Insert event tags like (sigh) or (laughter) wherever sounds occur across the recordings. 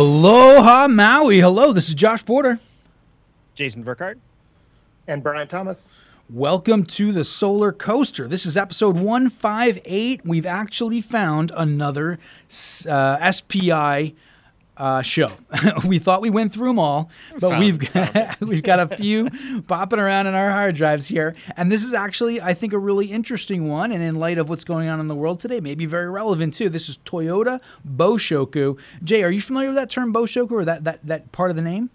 Aloha Maui. Hello, this is Josh Porter. Jason Burkhardt. And Brian Thomas. Welcome to the Solar Coaster. This is episode 158. We've actually found another uh, SPI uh, show. (laughs) we thought we went through them all, but found, we've got, (laughs) we've got a few popping around in our hard drives here. And this is actually, I think, a really interesting one. And in light of what's going on in the world today, maybe very relevant too. This is Toyota Boshoku. Jay, are you familiar with that term Boshoku or that that that part of the name?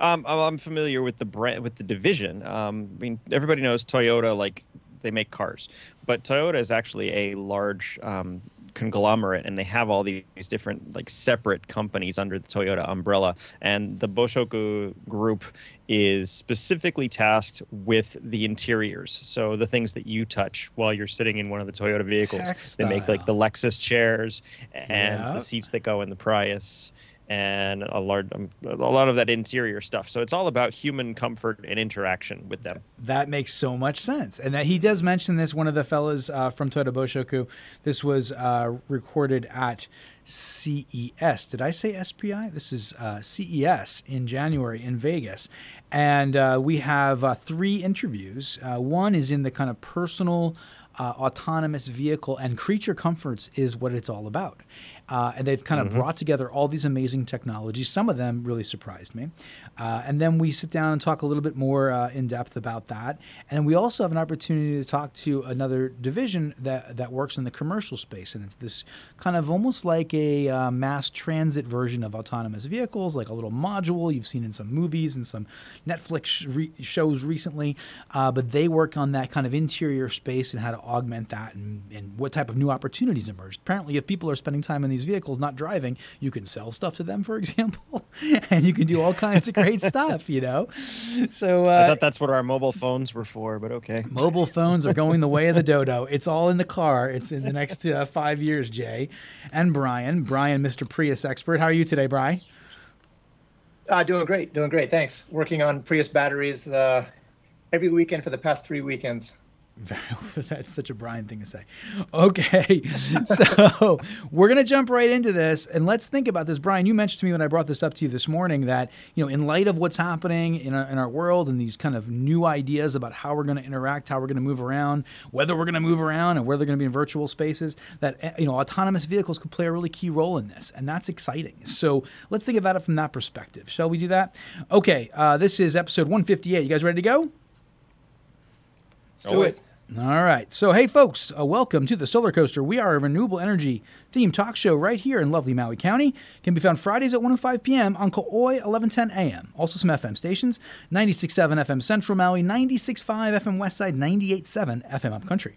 Um, I'm familiar with the brand, with the division. Um, I mean, everybody knows Toyota, like they make cars, but Toyota is actually a large um, conglomerate and they have all these different like separate companies under the Toyota umbrella and the Boshoku group is specifically tasked with the interiors so the things that you touch while you're sitting in one of the Toyota vehicles Textile. they make like the Lexus chairs and yep. the seats that go in the Prius and a large um, a lot of that interior stuff. So it's all about human comfort and interaction with them. That makes so much sense, and that he does mention this. One of the fellas uh, from Toyota Boshoku. This was uh, recorded at CES. Did I say SPI? This is uh, CES in January in Vegas, and uh, we have uh, three interviews. Uh, one is in the kind of personal. Autonomous vehicle and creature comforts is what it's all about. Uh, and they've kind of mm-hmm. brought together all these amazing technologies. Some of them really surprised me. Uh, and then we sit down and talk a little bit more uh, in depth about that. And we also have an opportunity to talk to another division that, that works in the commercial space. And it's this kind of almost like a uh, mass transit version of autonomous vehicles, like a little module you've seen in some movies and some Netflix re- shows recently. Uh, but they work on that kind of interior space and how to augment that and, and what type of new opportunities emerge. Apparently, if people are spending time in these these vehicles not driving, you can sell stuff to them, for (laughs) example, and you can do all kinds of great stuff, you know? So uh, I thought that's what our mobile phones were for, but okay. Mobile phones are going the way of the (laughs) dodo. It's all in the car. It's in the next uh, five years, Jay. And Brian. Brian, Mr. Prius expert. How are you today, Brian? Uh, doing great, doing great. Thanks. Working on Prius batteries uh, every weekend for the past three weekends. (laughs) That's such a Brian thing to say. Okay, (laughs) so we're gonna jump right into this, and let's think about this. Brian, you mentioned to me when I brought this up to you this morning that you know, in light of what's happening in our, in our world and these kind of new ideas about how we're to interact, how we're to move around, whether we're to move around, and whether they're to be in virtual spaces, that eh, you know, autonomous vehicles could play a really key role in this, and that's exciting. So let's think about it from that perspective. Shall we do that? Okay, uh, this is episode 158. You guys ready to go? Let's do it. All right. So, hey, folks, uh, welcome to the Solar Coaster. We are a renewable energy themed talk show right here in lovely Maui County. Can be found Fridays at 1:05 p.m. on Ko'oi 1110 a.m. Also, some FM stations 96.7 FM Central Maui, 96.5 FM Westside, 98.7 FM Upcountry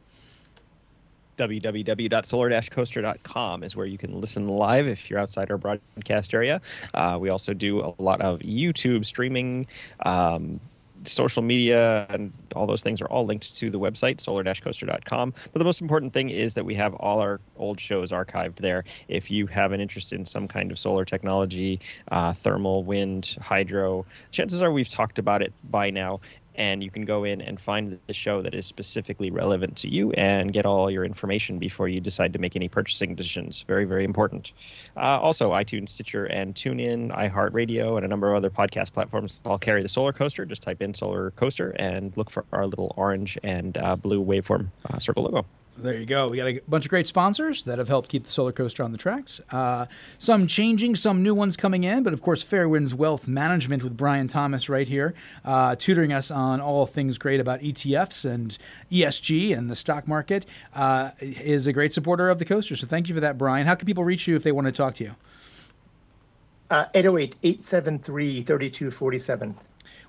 www.solar-coaster.com is where you can listen live if you're outside our broadcast area. Uh, we also do a lot of YouTube streaming, um, social media and all those things are all linked to the website solar-coaster.com but the most important thing is that we have all our old shows archived there. If you have an interest in some kind of solar technology uh, thermal wind hydro chances are we've talked about it by now and you can go in and find the show that is specifically relevant to you and get all your information before you decide to make any purchasing decisions. Very, very important. Uh, also, iTunes, Stitcher, and TuneIn, iHeartRadio, and a number of other podcast platforms all carry the Solar Coaster. Just type in Solar Coaster and look for our little orange and uh, blue waveform uh, circle logo. There you go. We got a bunch of great sponsors that have helped keep the solar coaster on the tracks. Uh, some changing, some new ones coming in, but of course, Fairwinds Wealth Management with Brian Thomas right here, uh, tutoring us on all things great about ETFs and ESG and the stock market, uh, is a great supporter of the coaster. So thank you for that, Brian. How can people reach you if they want to talk to you? Uh, 808 873 3247.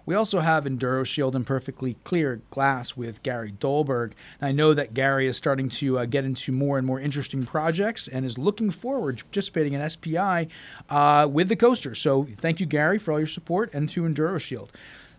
We also have Enduro Shield and Perfectly Clear Glass with Gary Dolberg. And I know that Gary is starting to uh, get into more and more interesting projects and is looking forward to participating in SPI uh, with the coaster. So thank you, Gary, for all your support and to Enduro Shield.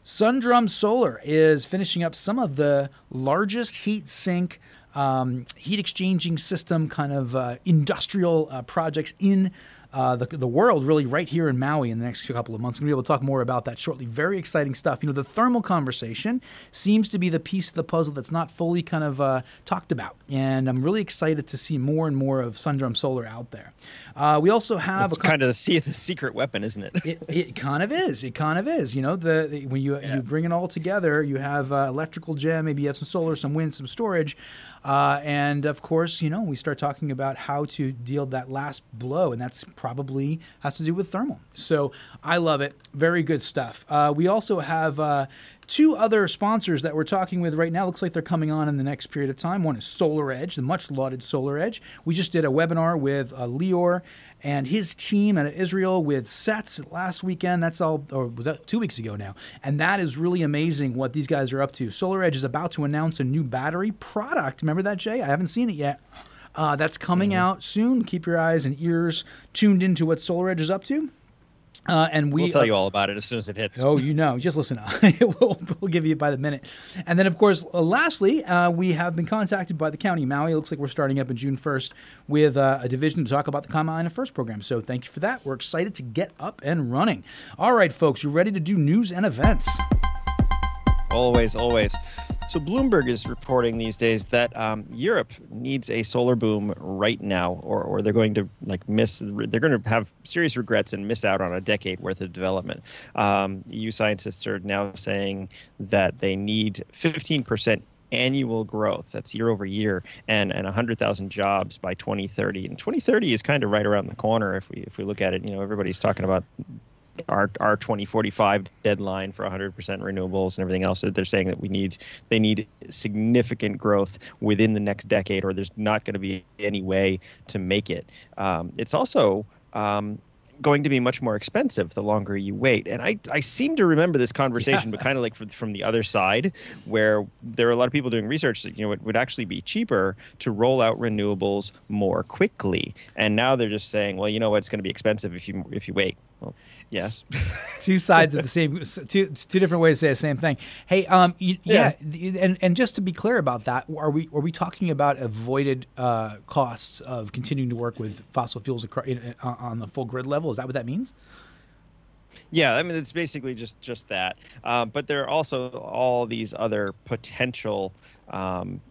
Sundrum Solar is finishing up some of the largest heat sink um, heat exchanging system kind of uh, industrial uh, projects in uh, the, the world really right here in Maui in the next couple of months. We're going to be able to talk more about that shortly. Very exciting stuff. You know, the thermal conversation seems to be the piece of the puzzle that's not fully kind of uh, talked about. And I'm really excited to see more and more of Sundrum Solar out there. Uh, we also have it's a kind of the, the secret weapon, isn't it? it? It kind of is. It kind of is. You know, the, the when you yeah. you bring it all together, you have uh, electrical gem, maybe you have some solar, some wind, some storage. Uh, and of course, you know, we start talking about how to deal that last blow, and that's probably has to do with thermal. So I love it. Very good stuff. Uh, we also have uh, two other sponsors that we're talking with right now. Looks like they're coming on in the next period of time. One is Solar Edge, the much lauded Solar Edge. We just did a webinar with uh, Lior and his team at Israel with sets last weekend. That's all, or was that two weeks ago now? And that is really amazing what these guys are up to. Solar Edge is about to announce a new battery product. Remember that, Jay? I haven't seen it yet. Uh, that's coming mm-hmm. out soon. Keep your eyes and ears tuned into what Solar Edge is up to. Uh, and we, will tell you all about it as soon as it hits. Oh, you know, just listen. (laughs) we'll, we'll, give you by the minute. And then, of course, uh, lastly, uh, we have been contacted by the county of Maui. It looks like we're starting up in June 1st with uh, a division to talk about the Kama'aina First program. So thank you for that. We're excited to get up and running. All right, folks, you're ready to do news and events? Always, always. So Bloomberg is reporting these days that um, Europe needs a solar boom right now, or, or they're going to like miss. They're going to have serious regrets and miss out on a decade worth of development. Um, EU scientists are now saying that they need 15 percent annual growth that's year over year and and 100,000 jobs by 2030 and 2030 is kind of right around the corner if we if we look at it you know everybody's talking about our our 2045 deadline for 100% renewables and everything else that they're saying that we need they need significant growth within the next decade or there's not going to be any way to make it um, it's also um, going to be much more expensive the longer you wait. And I, I seem to remember this conversation, yeah. but kind of like from, from the other side, where there are a lot of people doing research that, you know, it would actually be cheaper to roll out renewables more quickly. And now they're just saying, well, you know what, it's going to be expensive if you if you wait. Well, Yes. (laughs) two sides of the same, two two different ways to say the same thing. Hey, um, you, yeah. yeah. and and just to be clear about that, are we are we talking about avoided uh, costs of continuing to work with fossil fuels across, uh, on the full grid level? Is that what that means? Yeah, I mean it's basically just just that. Um, but there are also all these other potential um,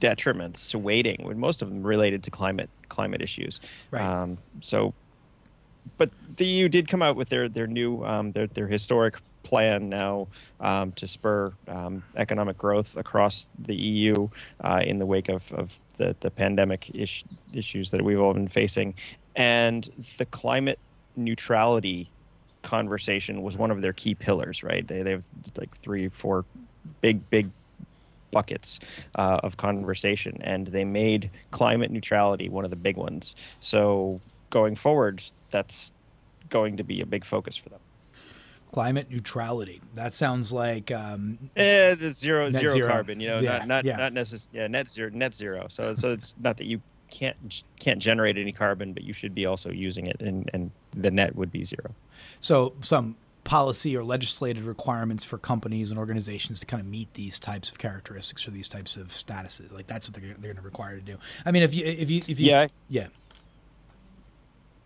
detriments to waiting, with most of them related to climate climate issues. Right. Um, so but the EU did come out with their their new um, their their historic plan now um, to spur um, economic growth across the EU uh, in the wake of, of the, the pandemic ish, issues that we've all been facing. And the climate neutrality conversation was one of their key pillars, right? They, they have like three, four big, big buckets uh, of conversation, and they made climate neutrality one of the big ones. So going forward, that's going to be a big focus for them. Climate neutrality. That sounds like um, eh, zero, zero, zero carbon. You know, yeah, not not yeah. not necessarily yeah, net zero, net zero. So so it's not that you can't can't generate any carbon, but you should be also using it, and and the net would be zero. So some policy or legislated requirements for companies and organizations to kind of meet these types of characteristics or these types of statuses. Like that's what they're, they're going to require to do. I mean, if you if you if you yeah yeah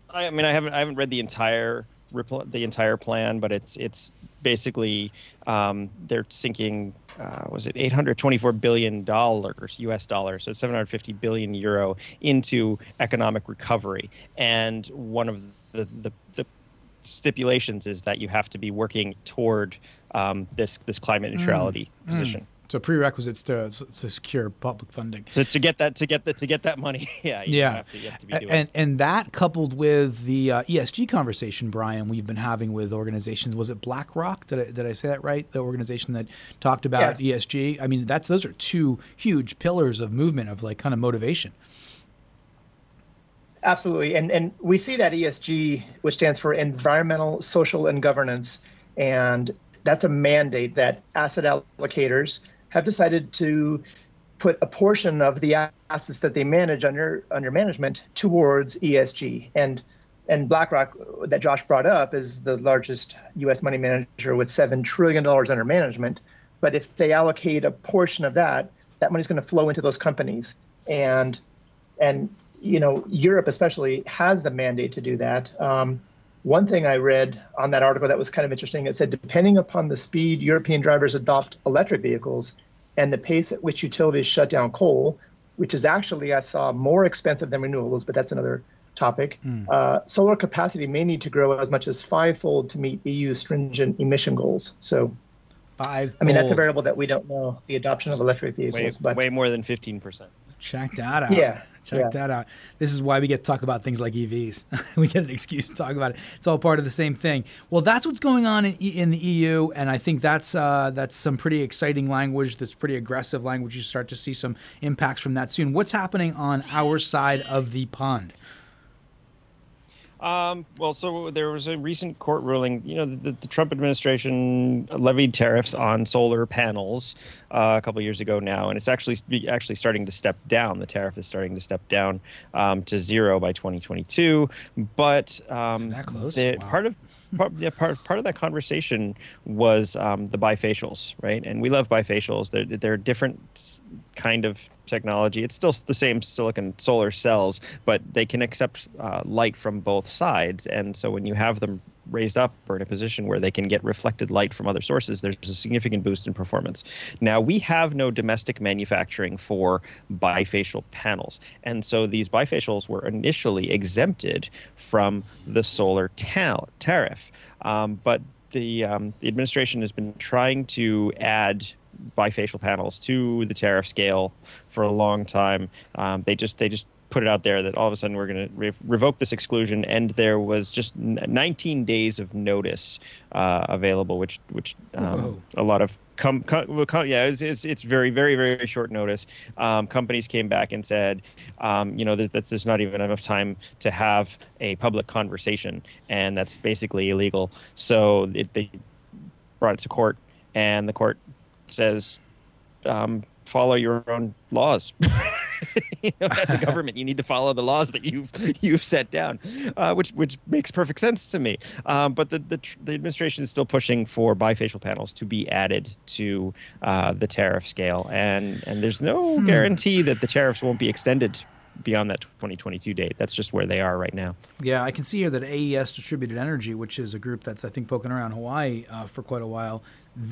I mean, I haven't I haven't read the entire the entire plan, but it's it's basically um, they're sinking. Uh, was it 824 billion dollars U.S. dollars, so 750 billion euro into economic recovery, and one of the the, the stipulations is that you have to be working toward um, this this climate mm. neutrality mm. position. Mm. So prerequisites to, to secure public funding. To, to get that to get that to get that money, (laughs) yeah, yeah, to, and and that coupled with the uh, ESG conversation, Brian, we've been having with organizations. Was it BlackRock? Did I, did I say that right? The organization that talked about yeah. ESG. I mean, that's those are two huge pillars of movement of like kind of motivation. Absolutely, and and we see that ESG, which stands for environmental, social, and governance, and that's a mandate that asset allocators have decided to put a portion of the assets that they manage under under management towards ESG. And and BlackRock that Josh brought up is the largest U.S. money manager with seven trillion dollars under management. But if they allocate a portion of that, that money is going to flow into those companies. And and you know, Europe especially has the mandate to do that. Um, one thing I read on that article that was kind of interesting, it said depending upon the speed European drivers adopt electric vehicles and the pace at which utilities shut down coal, which is actually, I saw, more expensive than renewables, but that's another topic. Mm. Uh, solar capacity may need to grow as much as fivefold to meet EU stringent emission goals. So, five. I mean, that's a variable that we don't know the adoption of electric vehicles, way, but way more than fifteen percent. Check that out. Yeah. Check yeah. that out. This is why we get to talk about things like EVs. (laughs) we get an excuse to talk about it. It's all part of the same thing. Well, that's what's going on in, in the EU, and I think that's uh, that's some pretty exciting language. That's pretty aggressive language. You start to see some impacts from that soon. What's happening on our side of the pond? Um, well, so there was a recent court ruling. You know, the, the Trump administration levied tariffs on solar panels uh, a couple years ago now, and it's actually actually starting to step down. The tariff is starting to step down um, to zero by 2022. But um, that close? The, wow. part of part, yeah, part, part of that conversation was um, the bifacials, right? And we love bifacials. They're, they're different kind of technology. It's still the same silicon solar cells, but they can accept uh, light from both sides. And so when you have them raised up or in a position where they can get reflected light from other sources, there's a significant boost in performance. Now, we have no domestic manufacturing for bifacial panels. And so these bifacials were initially exempted from the solar ta- tariff. Um, but the, um, the administration has been trying to add bifacial panels to the tariff scale for a long time. Um, they just they just put it out there that all of a sudden we're going to re- revoke this exclusion, and there was just 19 days of notice uh, available, which which um, a lot of com, com, com yeah it's, it's, it's very very very short notice. Um, companies came back and said, um, you know, that there's not even enough time to have a public conversation, and that's basically illegal. So it, they brought it to court, and the court says, um, follow your own laws. (laughs) you know, as a (laughs) government, you need to follow the laws that you've you've set down, uh, which which makes perfect sense to me. Um, but the, the the administration is still pushing for bifacial panels to be added to uh, the tariff scale, and and there's no hmm. guarantee that the tariffs won't be extended beyond that 2022 date. That's just where they are right now. Yeah, I can see here that AES Distributed Energy, which is a group that's I think poking around Hawaii uh, for quite a while,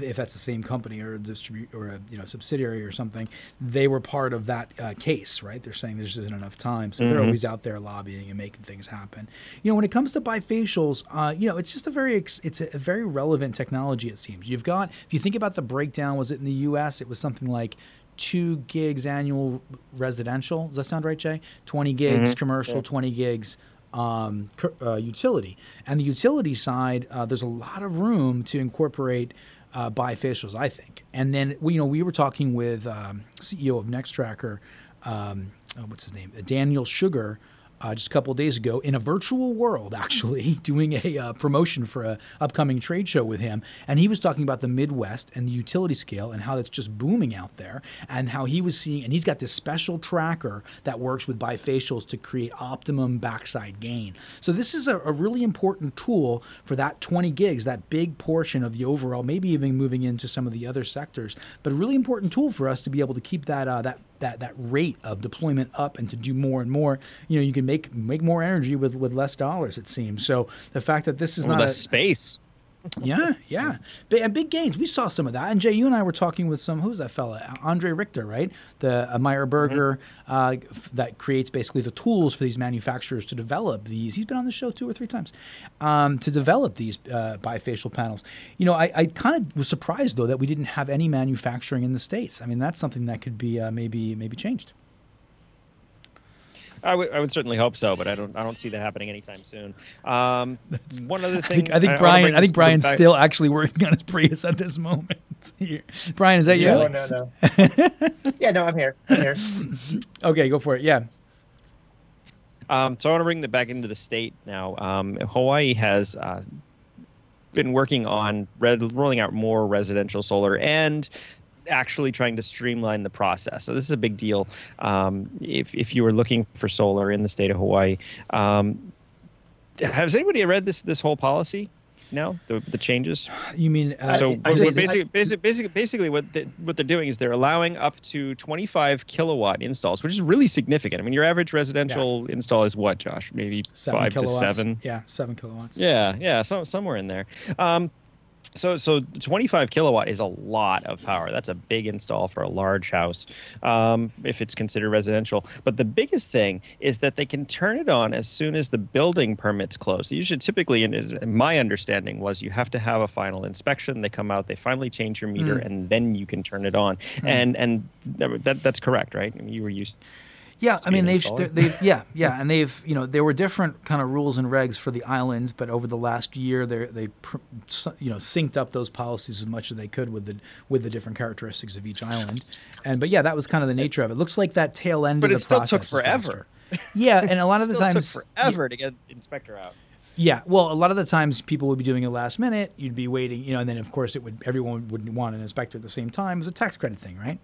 if that's the same company or a distribute or a you know subsidiary or something, they were part of that uh, case, right? They're saying there just isn't enough time, so mm-hmm. they're always out there lobbying and making things happen. You know, when it comes to bifacials, uh, you know, it's just a very it's a very relevant technology. It seems you've got if you think about the breakdown, was it in the U.S. It was something like two gigs annual residential. Does that sound right, Jay? Twenty gigs mm-hmm. commercial, yeah. twenty gigs. Um, uh, utility and the utility side, uh, there's a lot of room to incorporate uh, bifacials, I think. And then we, you know we were talking with um, CEO of Nextracker, um, oh, what's his name, Daniel Shugar, uh, just a couple days ago in a virtual world, (laughs) actually, doing a uh, promotion for an upcoming trade show with him. And he was talking about the Midwest and the utility scale and how it's just booming out there, and how he was seeing, and he's got this special tracker that works with bifacials to create optimum backside gain. So this is a, a really important tool for that 20 gigs, that big portion of the overall, maybe even moving into some of the other sectors, but a really important tool for us to be able to keep that uh, that that that rate of deployment up and to do more and more, you know, you can make make more energy with with less dollars. It seems. So the fact that this is not less a, space. Yeah, yeah, big, and big gains. We saw some of that. And Jay, you and I were talking with some. Who's that fella? Andre Richter, right? The uh, Meyer Burger mm-hmm. uh, f- that creates basically the tools for these manufacturers to develop these. He's been on the show two or three times um, to develop these uh, bifacial panels. You know, I, I kind of was surprised though that we didn't have any manufacturing in the states. I mean, that's something that could be uh, maybe maybe changed. I would, certainly hope so, but I don't I don't see that happening anytime soon. Um, (laughs) one other thing, I think, I think Brian I think Brian's still actually working on his Prius at this moment. (laughs) Here. Brian, is that you? No, no, no. (laughs) yeah, no, I'm here. I'm here. okay, go for it. Yeah. Um, so I want to bring that back into the state now. Um, Hawaii has uh, been working on red, rolling out more residential solar and actually trying to streamline the process. So this is a big deal. Um, if if you were looking for solar in the state of Hawaii, um, has anybody read this this whole policy? now? The, the changes. You mean uh, so I just- basically, basically, basically, basically, what they, what they're doing is they're allowing up to 25 kilowatt installs, which is really significant. I mean, your average residential install is what, Josh? Maybe seven five kilowatts? to seven. Yeah, seven kilowatts. Yeah, yeah, so, somewhere in there. Um, so, so 25 kilowatt is a lot of power. That's a big install for a large house, um, if it's considered residential. But the biggest thing is that they can turn it on as soon as the building permits close. You should typically, and my understanding was, you have to have a final inspection. They come out, they finally change your meter, Mm. and then you can turn it on. And and that, that's correct, right? I mean, you were used. Yeah, I mean they've they (laughs) yeah yeah, and they've you know there were different kind of rules and regs for the islands, but over the last year they they you know synced up those policies as much as they could with the with the different characteristics of each island, and but yeah, that was kind of the nature of it. Looks like that tail end But of the still process took is faster. forever. Yeah, and a lot of (laughs) the Still times took forever to get inspector out. Yeah, well, a lot of the times people would be doing it last minute. You'd be waiting, you know, and then of course it would everyone would want an inspector at the same time. It was a tax credit thing, right?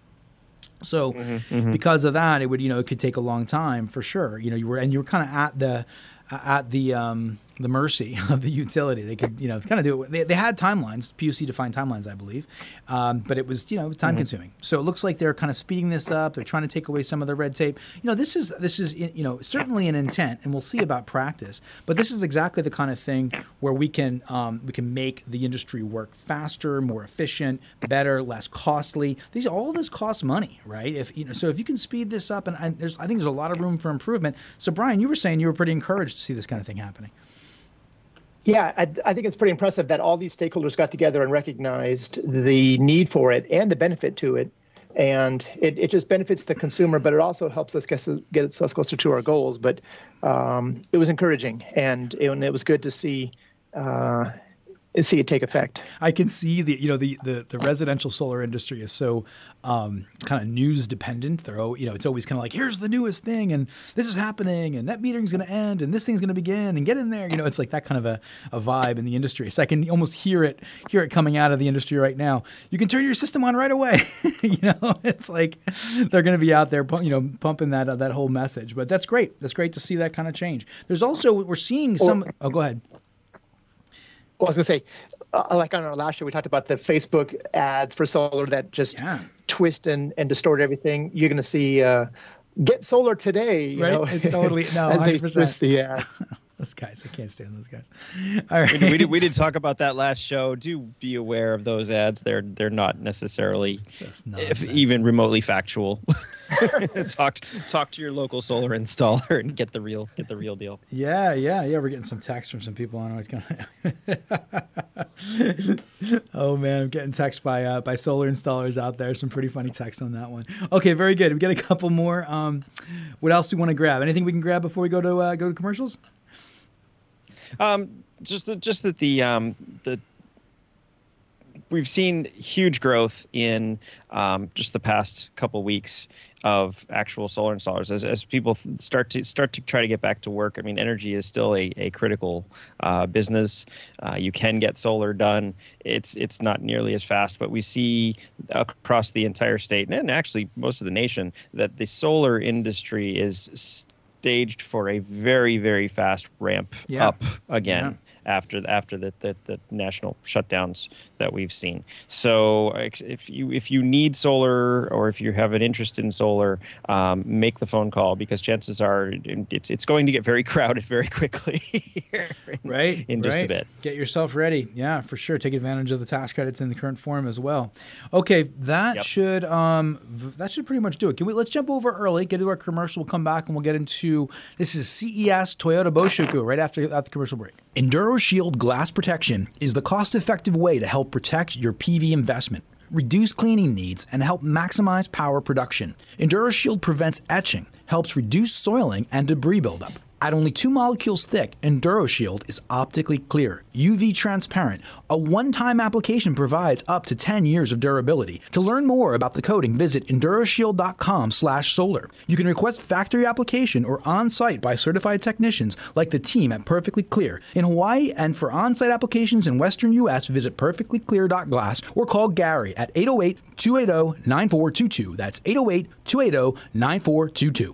So mm-hmm, mm-hmm. because of that, it would you know it could take a long time for sure. You know, you were and you were kind of at the uh, at the um, the mercy (laughs) of the utility. They could you know kind of do it. They, they had timelines, PUC defined timelines, I believe, um, but it was you know time consuming. So it looks like they're kind of speeding this up. They're trying to take away some of the red tape. You know, this is this is you know certainly an intent, and we'll see about practice. But this is exactly the kind of thing where we can um, we can make the industry work faster, more efficient, better, less costly. These all this costs money, right? If you know, so if you can speed this up, and, and there's I think there's a lot of room for improvement. So Brian, you were saying you were pretty encouraged to see this kind of thing happening. Yeah, I, I think it's pretty impressive that all these stakeholders got together and recognized the need for it and the benefit to it. And it, it just benefits the consumer, but it also helps us get, get us closer to our goals. But um, it was encouraging, and it, and it was good to see uh, see it take effect. I can see the you know the the, the residential solar industry is so um, kind of news dependent. They're you know it's always kind of like here's the newest thing and this is happening and net is going to end and this thing's going to begin and get in there. You know it's like that kind of a, a vibe in the industry. So I can almost hear it hear it coming out of the industry right now. You can turn your system on right away. (laughs) you know it's like they're going to be out there you know pumping that uh, that whole message. But that's great. That's great to see that kind of change. There's also we're seeing some. oh, go ahead. Well, I was going to say, uh, like on our last show, we talked about the Facebook ads for solar that just Yeah. twist and, and distort everything. You're going to see uh, get solar today. You Right? know, It's totally- no, (laughs) 100%. twist the ad. Those guys, I can't stand those guys. All right. we, did, we, did, we did talk about that last show. Do be aware of those ads. They're they're not necessarily, if even remotely factual. (laughs) talk talk to your local solar installer and get the real get the real deal. Yeah, yeah, yeah. We're getting some texts from some people. Know what's going. oh man, I'm getting text by uh, by solar installers out there. Some pretty funny text on that one. Okay, very good. We got a couple more. Um, what else do we want to grab? Anything we can grab before we go to uh, go to commercials? Um, just that, just that the um, the we've seen huge growth in um, just the past couple weeks of actual solar installers as, as people start to start to try to get back to work. I mean, energy is still a, a critical uh, business. Uh, you can get solar done. It's it's not nearly as fast, but we see across the entire state and actually most of the nation that the solar industry is staged for a very very fast ramp Yeah. up again after after the, the the national shutdowns that we've seen. So if you if you need solar or if you have an interest in solar, um, make the phone call because chances are it's it's going to get very (laughs) crowded very quickly here in, Right. in just right. a bit. Get yourself ready. Yeah, for sure. Take advantage of the tax credits in the current form as well. Okay, that Yep. should um that should pretty much do it. Can we let's jump over early, get to our commercial, we'll come back and we'll get into this is CES Toyota Boshoku right after after the commercial break. Enduro Shield glass protection is the cost-effective way to help protect your PV investment. Reduce cleaning needs and help maximize power production. Enduro Shield prevents etching, helps reduce soiling and debris buildup. At only two molecules thick, EnduroShield is optically clear, UV transparent. A one-time application provides up to 10 years of durability. To learn more about the coating, visit enduroshield.com/solar. You can request factory application or on-site by certified technicians like the team at Perfectly Clear in Hawaii, and for on-site applications in Western U.S., visit perfectlyclear.glass or call Gary at 808-280-9422. That's 808-280-9422.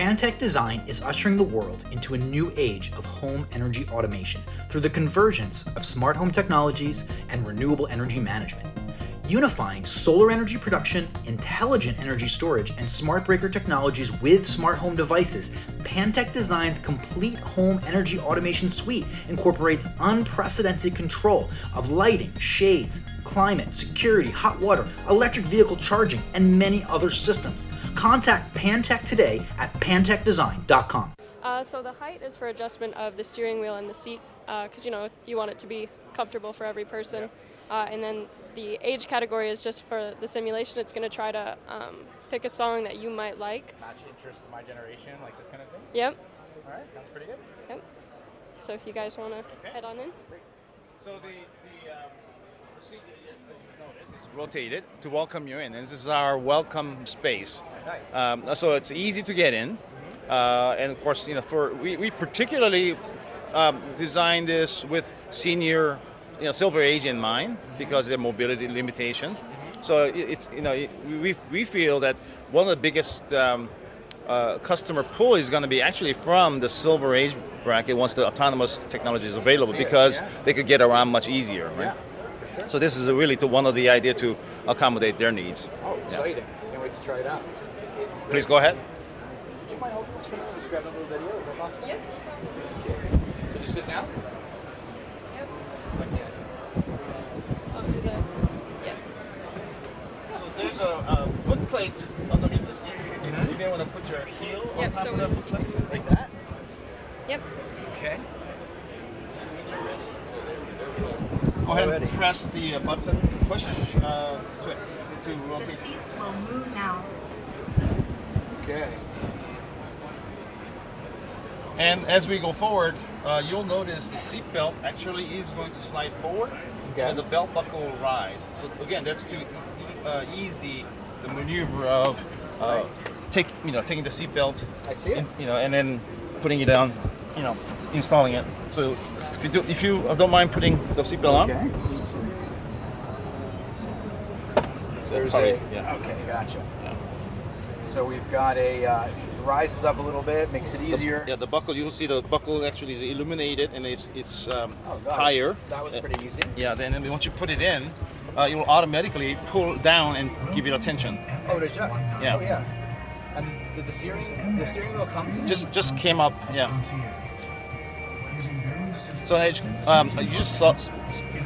Pantech Design is ushering the world into a new age of home energy automation through the convergence of smart home technologies and renewable energy management. Unifying solar energy production, intelligent energy storage, and smart breaker technologies with smart home devices, Pantech Design's complete home energy automation suite incorporates unprecedented control of lighting, shades, climate, security, hot water, electric vehicle charging, and many other systems. Contact Pantech today at pantechdesign.com. Uh, so the height is for adjustment of the steering wheel and the seat, because uh, you know you want it to be comfortable for every person. Uh, and then the age category is just for the simulation. It's going to try to um, pick a song that you might like. Match interest to my generation, like this kind of thing. Yep. All right, sounds pretty good. Yep. So if you guys want to Okay. head on in. So the the, um, the seat that you that you notice is rotated to welcome you in, and this is our welcome space. Nice. Um, so it's easy to get in, uh, and of course, you know, for we, we particularly um, designed this with senior, you know, silver age in mind because of their mobility limitation. So it's you know we we feel that one of the biggest um, uh, customer pull is going to be actually from the silver age bracket once the autonomous technology is available See it, because yeah. they could get around much easier. Right? Yeah. So this is really to one of the idea to accommodate their needs. Oh, exciting. Can't wait to try it out. Please go ahead. Would you mind holding this for now? Just grab a little video. Is that possible? Yep. Could you sit down? Yep. I'll do the. Yep. So there's a, a foot plate underneath the seat. You may want to put your heel on top so of the the foot plate, like that. Yep. Okay. Go ahead Already. and press the uh, button, push uh, to, to The seats will move now. Okay. And as we go forward, uh, you'll notice the seat belt actually is going to slide forward, Okay. and the belt buckle will rise. So again, that's to e- uh, ease the, the maneuver of uh, take you know taking the seat belt, I see it. in- you know, and then putting it down, you know, installing it. So if you do, if you don't mind putting the seat belt on, Okay. There's probably- a. yeah. Okay, gotcha. So we've got a. Uh, it rises up a little bit, makes it The- easier. yeah, the buckle. You'll see the buckle actually is illuminated and it's it's um, Oh, it. higher. That was pretty easy. Yeah, then once you put it in, uh, it will automatically pull down and give you attention. Oh, it adjusts. Yeah. Oh, yeah. And did the steering, the steering wheel come to Just just came up, yeah. So um, you just saw,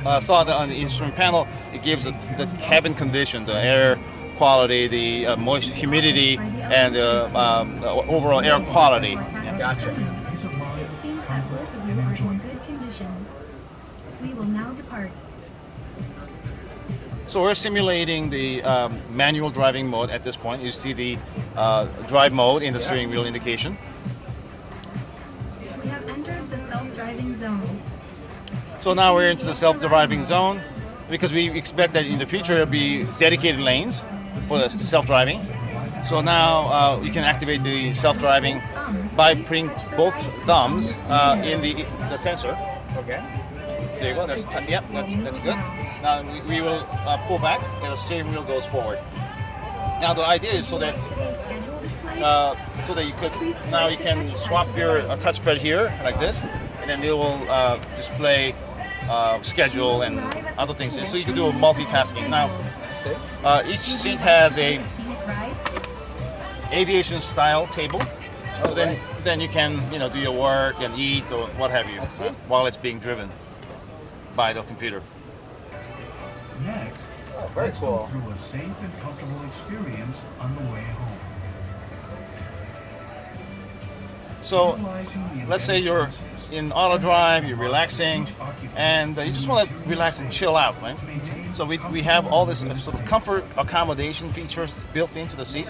uh, saw that on the instrument panel. It gives the, the cabin condition, the air quality, the uh, moist humidity, and the um, the overall air quality. Gotcha. It seems that both of you are in good condition. We will now depart. So we're simulating the um, manual driving mode at this point. You see the uh, drive mode in the steering wheel indication. So now we're into the self-driving zone because we expect that in the future there'll be dedicated lanes for the self-driving. So now uh, you can activate the self-driving by putting both thumbs uh, in the, the sensor. Okay. There you go. That's yep. That's, that's good. Now we, we will uh, pull back and the steering wheel goes forward. Now the idea is so that uh, so that you could now you can swap your uh, touchpad here like this, and then it will uh, display uh, schedule and other things. So you can do multitasking. Now uh, each seat has a aviation style table. Oh, So then right. then you can you know do your work and eat or what have you uh, while it's being driven by the computer. Next, Oh, very let's cool. go through a safe and comfortable experience on the way home. So let's say you're in auto drive, you're relaxing, and uh, you just want to relax and chill out, right? So we, we have all this sort of comfort accommodation features built into the seat.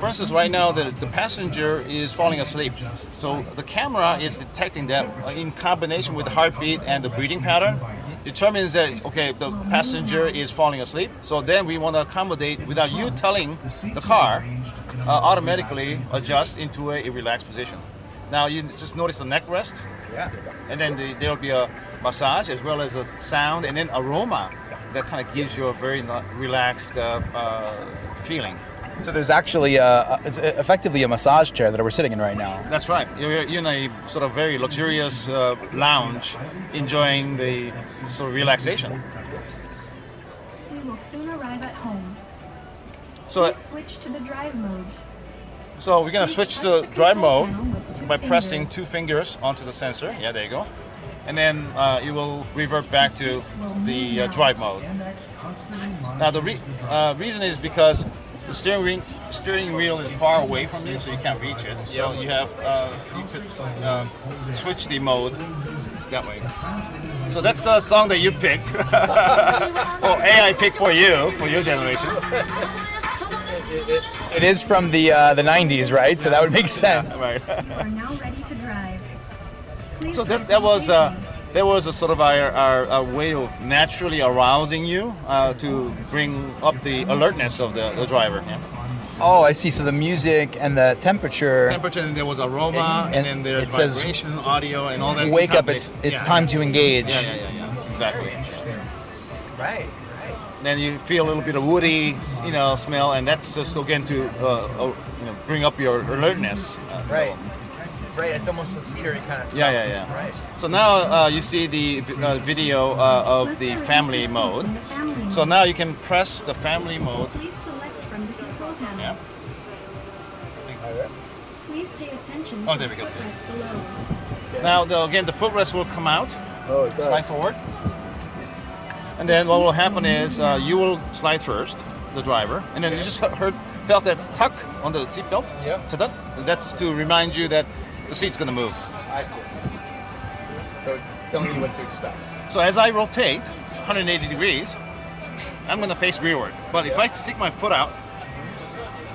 For instance, right now the, the passenger is falling asleep. So the camera is detecting that in combination with the heartbeat and the breathing pattern determines that okay the passenger is falling asleep. So then we want to accommodate without you telling the car uh, automatically adjust into a, a relaxed position. Now you just notice the neck rest. Yeah. And then the, there'll be a massage as well as a sound and then aroma that kind of gives you a very relaxed uh, uh, feeling. So there's actually a, it's effectively a massage chair that we're sitting in right now. That's right. You're, you're in a sort of very luxurious uh, lounge enjoying the sort of relaxation. We will soon arrive at home. So, Please switch to the drive mode. So we're going to switch to drive mode by pressing two fingers onto the sensor. Yeah, there you go. And then uh, it will revert back to the uh, drive mode. Now the re- uh, reason is because the steering wheel, steering wheel is far away from you, so you can't reach it. So you have uh, you could uh, switch the mode that way. So that's the song that you picked. (laughs) oh, AI picked for you for your generation. (laughs) It is from the uh, the 90s, right? So that would make sense. Right. You are now ready to drive. Please So that, that was the uh, that was a sort of our, our, our way of naturally arousing you uh, to bring up the alertness of the, the driver. Yeah. Oh, I see. So the music and the temperature. temperature and there was aroma and, And- then there's it says- vibration, audio, and all that. Wake up! It's it's Yeah. time to engage. Yeah, yeah, yeah, yeah. Exactly. Right. Then you feel a little bit of woody, you know, smell, and that's just again to uh, uh, you know bring up your alertness. Uh, Right. Right. It's almost a cedary kind of. Yeah, yeah, yeah. Right. So now uh, you see the uh, video uh, of the family mode. in the family So now you can press the family mode. Please select from the control panel. Yeah. Please pay attention Oh, to there the we go. Now the, again the footrest will come out. Oh, it does. slide forward. And then what will happen is uh, you will slide first, the driver, and then you just (laughs) heard felt that tuck on the seatbelt. Ta-da. That's to remind you that the seat's going to move. I see. So it's telling you what to expect. So as I rotate 180 degrees, I'm going to face rearward. But if I stick my foot out,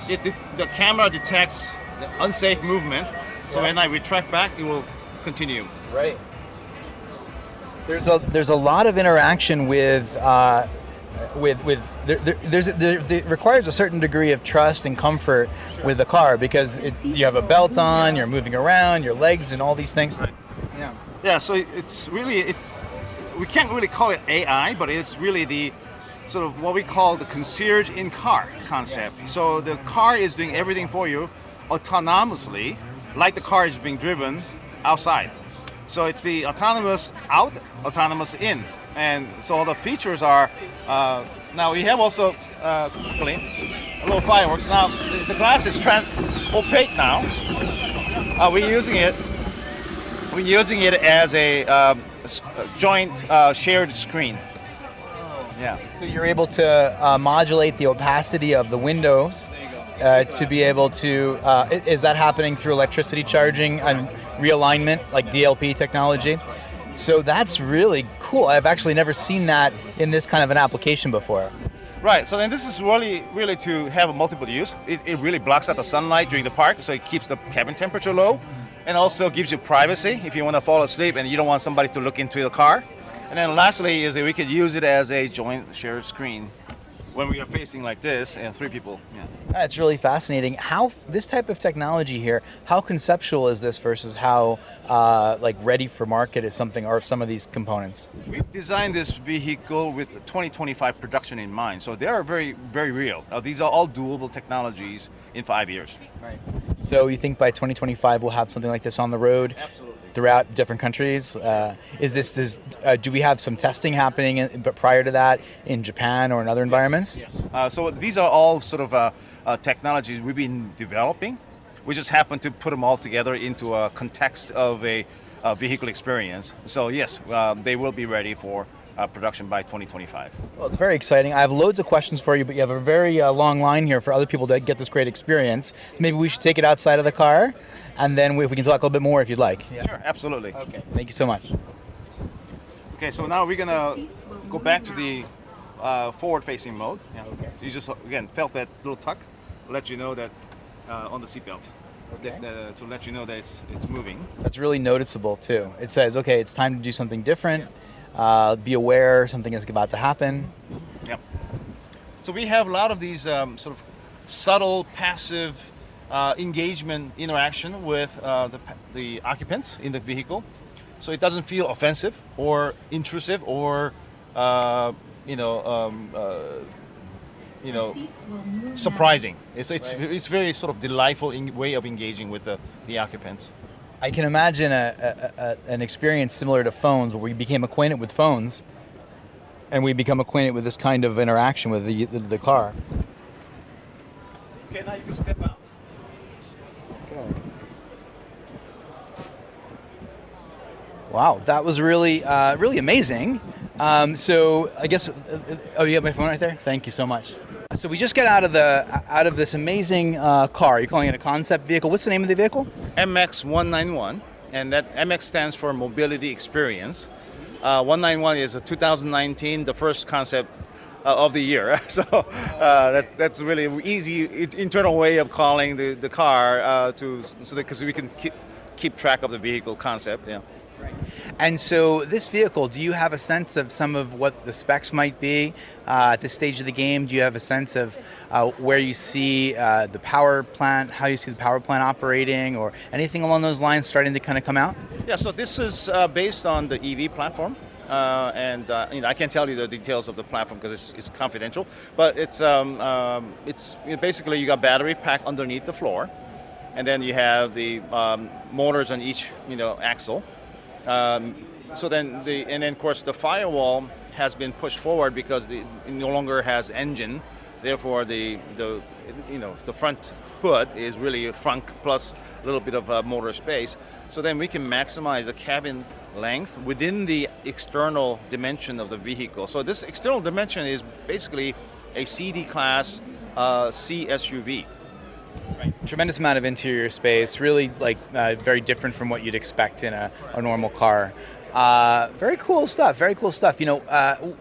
it, the, the camera detects the unsafe movement. So when I retract back, it will continue. Right. There's a there's a lot of interaction with uh, with with there, there, there's there, it requires a certain degree of trust and comfort with the car because it, you have a belt on, you're moving around, your legs and all these things. Yeah. Yeah, so it's really it's we can't really call it AI, but it's really the sort of what we call the concierge in car concept. So the car is doing everything for you autonomously, like the car is being driven outside. So it's the autonomous out, autonomous in, and so all the features are. Uh, now we have also uh, a little fireworks. Now the, glass is trans- opaque now. Uh, we're using it we're using it as a s- uh, joint uh, shared screen. Yeah. So you're able to uh, modulate the opacity of the windows uh, to be able to. Uh, is that happening through electricity charging and realignment, like DLP technology? So that's really cool. I've actually never seen that in this kind of an application before. Right. So then this is really, really to have multiple use. It, it really blocks out the sunlight during the park, so it keeps the cabin temperature low, and also gives you privacy if you want to fall asleep and you don't want somebody to look into the car. And then lastly is that we could use it as a joint shared screen when we are facing like this and three people. Yeah. That's really fascinating. How this type of technology here? How conceptual is this versus how uh, like ready for market is something or some of these components? We've designed this vehicle with 2025 production in mind, so they are very, very real. Now, these are all doable technologies in five years. Right. So you think by 2025 we'll have something like this on the road? Absolutely. Throughout different countries, uh, is this? Does, uh, do we have some testing happening? In, but prior to that, in Japan or in other environments? Yes. Uh, so these are all sort of uh, uh, technologies we've been developing. We just happen to put them all together into a context of a, a vehicle experience. So yes, uh, they will be ready for uh, production by 2025. Well, it's very exciting. I have loads of questions for you, but you have a very uh, long line here for other people to get this great experience. So maybe we should take it outside of the car, and then we, we can talk a little bit more if you'd like. Yeah. Sure, absolutely. Okay. Thank you so much. Okay, so now we're gonna go back to the uh, forward-facing mode. Yeah. Okay. So you just again felt that little tuck, let you know that uh, on the seatbelt, Okay. that, uh, to let you know that it's it's moving. That's really noticeable too. It says, okay, it's time to do something different. Uh, be aware something is about to happen. Yep. So we have a lot of these um, sort of subtle, passive uh, engagement interaction with uh, the, the occupants in the vehicle. So it doesn't feel offensive or intrusive or, uh, you know, um, uh, you know, Seats will move now. surprising. It's, it's, Right. it's very sort of delightful in, way of engaging with the, the occupants. I can imagine a, a, a, an experience similar to phones where we became acquainted with phones and we become acquainted with this kind of interaction with the, the, the car. Okay, now you can step out. Wow, that was really, uh, really amazing. Um, so I guess, uh, uh, oh, you have my phone right there. Thank you so much. So we just got out of the out of this amazing uh, car. You're calling it a concept vehicle. What's the name of the vehicle? MX191, and that MX stands for Mobility Experience. Uh, 191 is a 2019, the first concept uh, of the year. (laughs) so uh, that, that's really easy internal way of calling the, the car uh, to so because we can keep keep track of the vehicle concept. Yeah. And so, this vehicle, do you have a sense of some of what the specs might be uh, at this stage of the game? Do you have a sense of uh, where you see uh, the power plant, how you see the power plant operating, or anything along those lines starting to kind of come out? Yeah, so this is uh, based on the EV platform. Uh, and uh, you know, I can't tell you the details of the platform because it's, it's confidential. But it's um, um, it's you know, basically you got battery packed underneath the floor, and then you have the um, motors on each you know axle. Um, so then the and then of course the firewall has been pushed forward because the, it no longer has engine. Therefore, the the you know the front hood is really a frunk plus a little bit of uh, motor space. So then we can maximize the cabin length within the external dimension of the vehicle. So this external dimension is basically a CD class uh, C SUV. Tremendous amount of interior space, really like uh, very different from what you'd expect in a, a normal car. Uh, very cool stuff. Very cool stuff. You know, uh, w-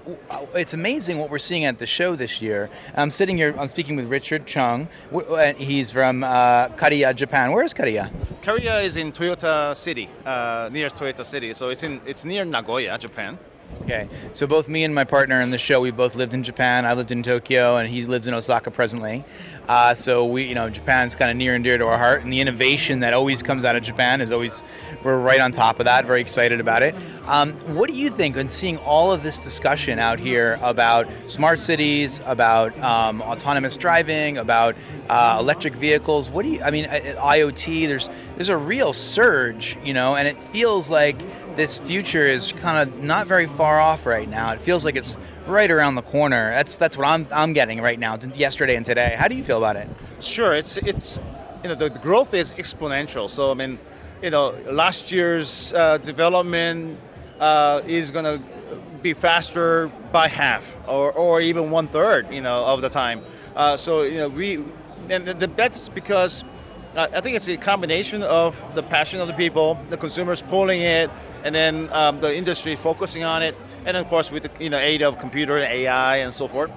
it's amazing what we're seeing at the show this year. I'm sitting here. I'm speaking with Richard Chung. And He's from uh, Kariya, Japan. Where is Kariya? Korea is in Toyota City, uh, near Toyota City. So it's in it's near Nagoya, Japan. Okay, so both me and my partner in the show, we both lived in Japan. I lived in Tokyo, and he lives in Osaka presently. Uh, so we, you know, Japan's kind of near and dear to our heart, and the innovation that always comes out of Japan is always we're right on top of that. Very excited about it. Um, what do you think when seeing all of this discussion out here about smart cities, about um, autonomous driving, about uh, electric vehicles? What do you? I mean, IoT. There's there's a real surge, you know, and it feels like this future is kind of not very far off right now. It feels like it's right around the corner. That's that's what I'm I'm getting right now. Yesterday and today. How do you feel about it? Sure, it's it's you know the, growth is exponential. So I mean, you know, last year's uh, development uh, is going to be faster by half or, or even one third, you know, of the time. Uh, so you know we and the, that's because uh, I think it's a combination of the passion of the people, the consumers pulling it, and then um, the industry focusing on it, and of course with the you know aid of computer and AI and so forth.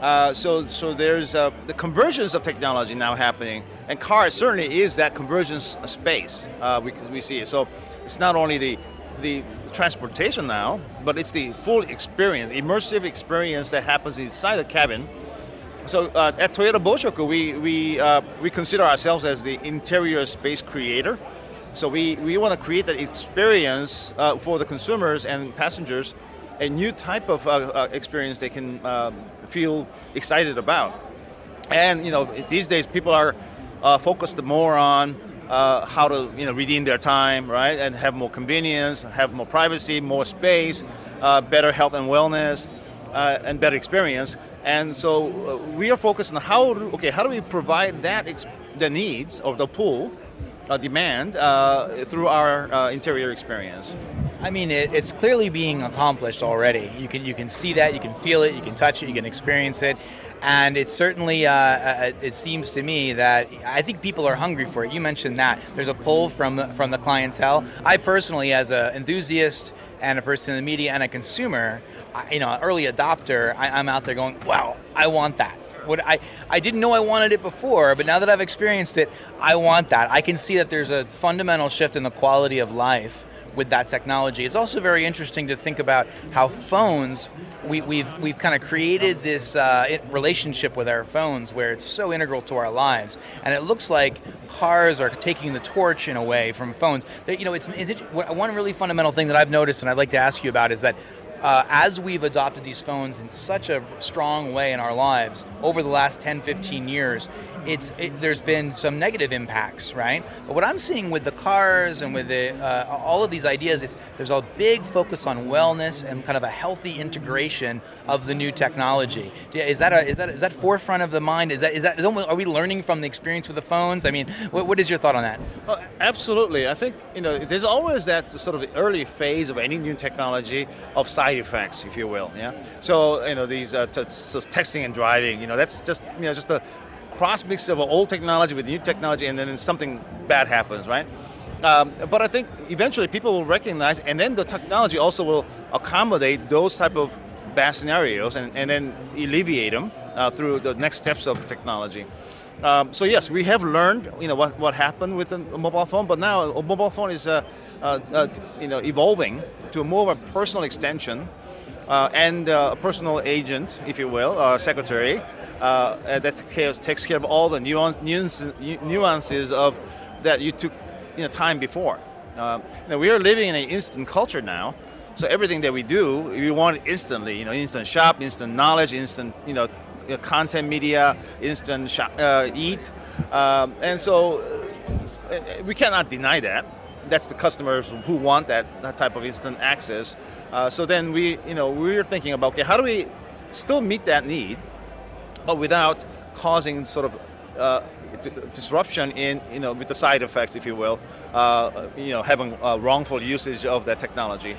Uh, so, so there's uh, the convergence of technology now happening, and cars certainly is that convergence space. Uh, we, we see it. So it's not only the the transportation now, but it's the full experience, immersive experience that happens inside the cabin. So uh, at Toyota Boshoku, we we uh, we consider ourselves as the interior space creator. So we, we want to create that experience uh, for the consumers and passengers, a new type of uh, uh, experience they can um, feel excited about. And you know, these days people are uh, focused more on uh, how to you know redeem their time, right, and have more convenience, have more privacy, more space, uh, better health and wellness, and better experience. And so we are focused on how do, okay how do we provide that the needs of the pool demand uh, through our uh, interior experience. I mean, it, it's clearly being accomplished already. You can you can see that, you can feel it, you can touch it, you can experience it, and it certainly. Uh, uh, it seems to me that I think people are hungry for it. You mentioned that there's a pull from from the clientele. I personally, as an enthusiast and a person in the media and a consumer, I, you know, early adopter, I, I'm out there going, "Wow, I want that." What I, I didn't know I wanted it before, but now that I've experienced it, I want that. I can see that there's a fundamental shift in the quality of life with that technology. It's also very interesting to think about how phones we, we've we've kind of created this uh, relationship with our phones where it's so integral to our lives, and it looks like cars are taking the torch in a way from phones. That you know, it's, it's one really fundamental thing that I've noticed, and I'd like to ask you about is that uh, as we've adopted these phones in such a strong way in our lives over the last 10, 15 years, it's it, there's been some negative impacts, right? But what I'm seeing with the cars and with the, uh, all of these ideas, it's there's a big focus on wellness and kind of a healthy integration of the new technology. Is that a, is that is that forefront of the mind? Is that is that is almost, are we learning from the experience with the phones? I mean, what, what is your thought on that? Well, absolutely. I think you know there's always that sort of early phase of any new technology of side effects, if you will. Yeah. So you know these uh, so texting and driving. You know that's just you know just a cross mix of old technology with new technology, and then something bad happens, right? Um, but I think eventually people will recognize, and then the technology also will accommodate those type of bad scenarios, and, and then alleviate them uh, through the next steps of technology. Um, so yes, we have learned, you know, what, what happened with the mobile phone, but now a mobile phone is, uh, uh, uh, you know, evolving to more of a personal extension uh, and uh, a personal agent, if you will, secretary, uh, that takes care of all the nuance, nuance, nuances of that you took, you know, time before. Uh, now we are living in an instant culture now, so everything that we do, we want instantly. You know, instant shop, instant knowledge, instant, you know, content media, instant shop, uh, eat, um, and so uh, uh, we cannot deny that. That's the customers who want that, that type of instant access. Uh, so then we, you know, we're thinking about okay, how do we still meet that need, but without causing sort of uh, disruption in, you know, with the side effects, if you will, uh, you know, having uh, wrongful usage of that technology.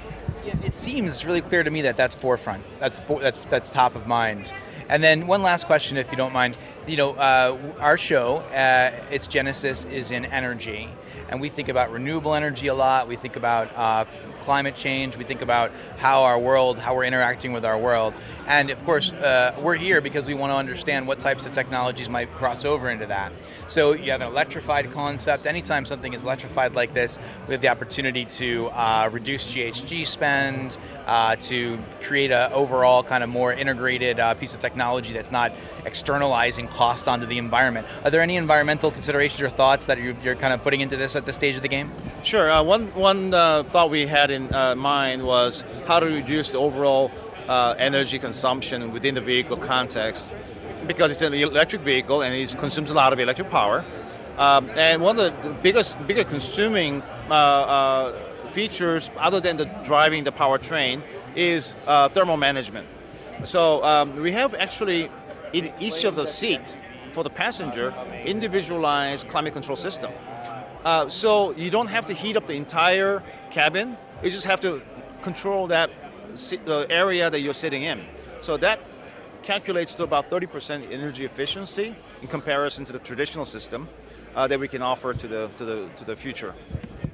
It seems really clear to me that that's forefront. That's for, that's that's top of mind. And then one last question, if you don't mind. You know, uh, our show, uh, its genesis is in energy, and we think about renewable energy a lot. We think about uh, climate change. We think about how our world, how we're interacting with our world, and of course, uh, we're here because we want to understand what types of technologies might cross over into that. So you have an electrified concept. Anytime something is electrified like this, we have the opportunity to uh, reduce GHG spend, uh, to create a overall kind of more integrated piece of technology that's not externalizing cost onto the environment. Are there any environmental considerations or thoughts that you're, you're kind of putting into this at this stage of the game? Sure. Uh, one one uh, thought we had in uh, mind was how to reduce the overall uh, energy consumption within the vehicle context, because it's an electric vehicle and it consumes a lot of electric power. Um, and one of the biggest, bigger consuming uh, uh, features, other than the driving the powertrain, is thermal management. So um, we have actually in each of the seats for the passenger individualized climate control system. Uh, so you don't have to heat up the entire cabin. You just have to control that the area that you're sitting in. So that calculates to about 30% energy efficiency in comparison to the traditional system uh, that we can offer to the to the to the future.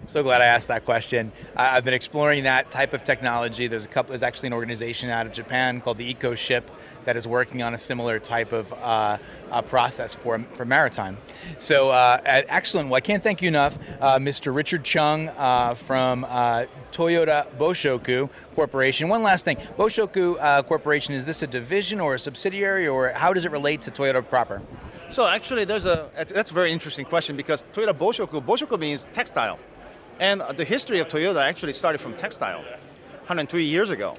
So glad I asked that question. I've been exploring that type of technology. There's a couple. There's actually an organization out of Japan called the EcoShip that is working on a similar type of uh, uh, process for for maritime. So uh, excellent. Well, I can't thank you enough, uh, Mr. Richard Chung uh, from Toyota Boshoku Corporation. One last thing, Boshoku Corporation is this a division or a subsidiary, or how does it relate to Toyota proper? So actually, there's a that's a very interesting question because Toyota Boshoku Boshoku means textile, and the history of Toyota actually started from textile, 102 years ago.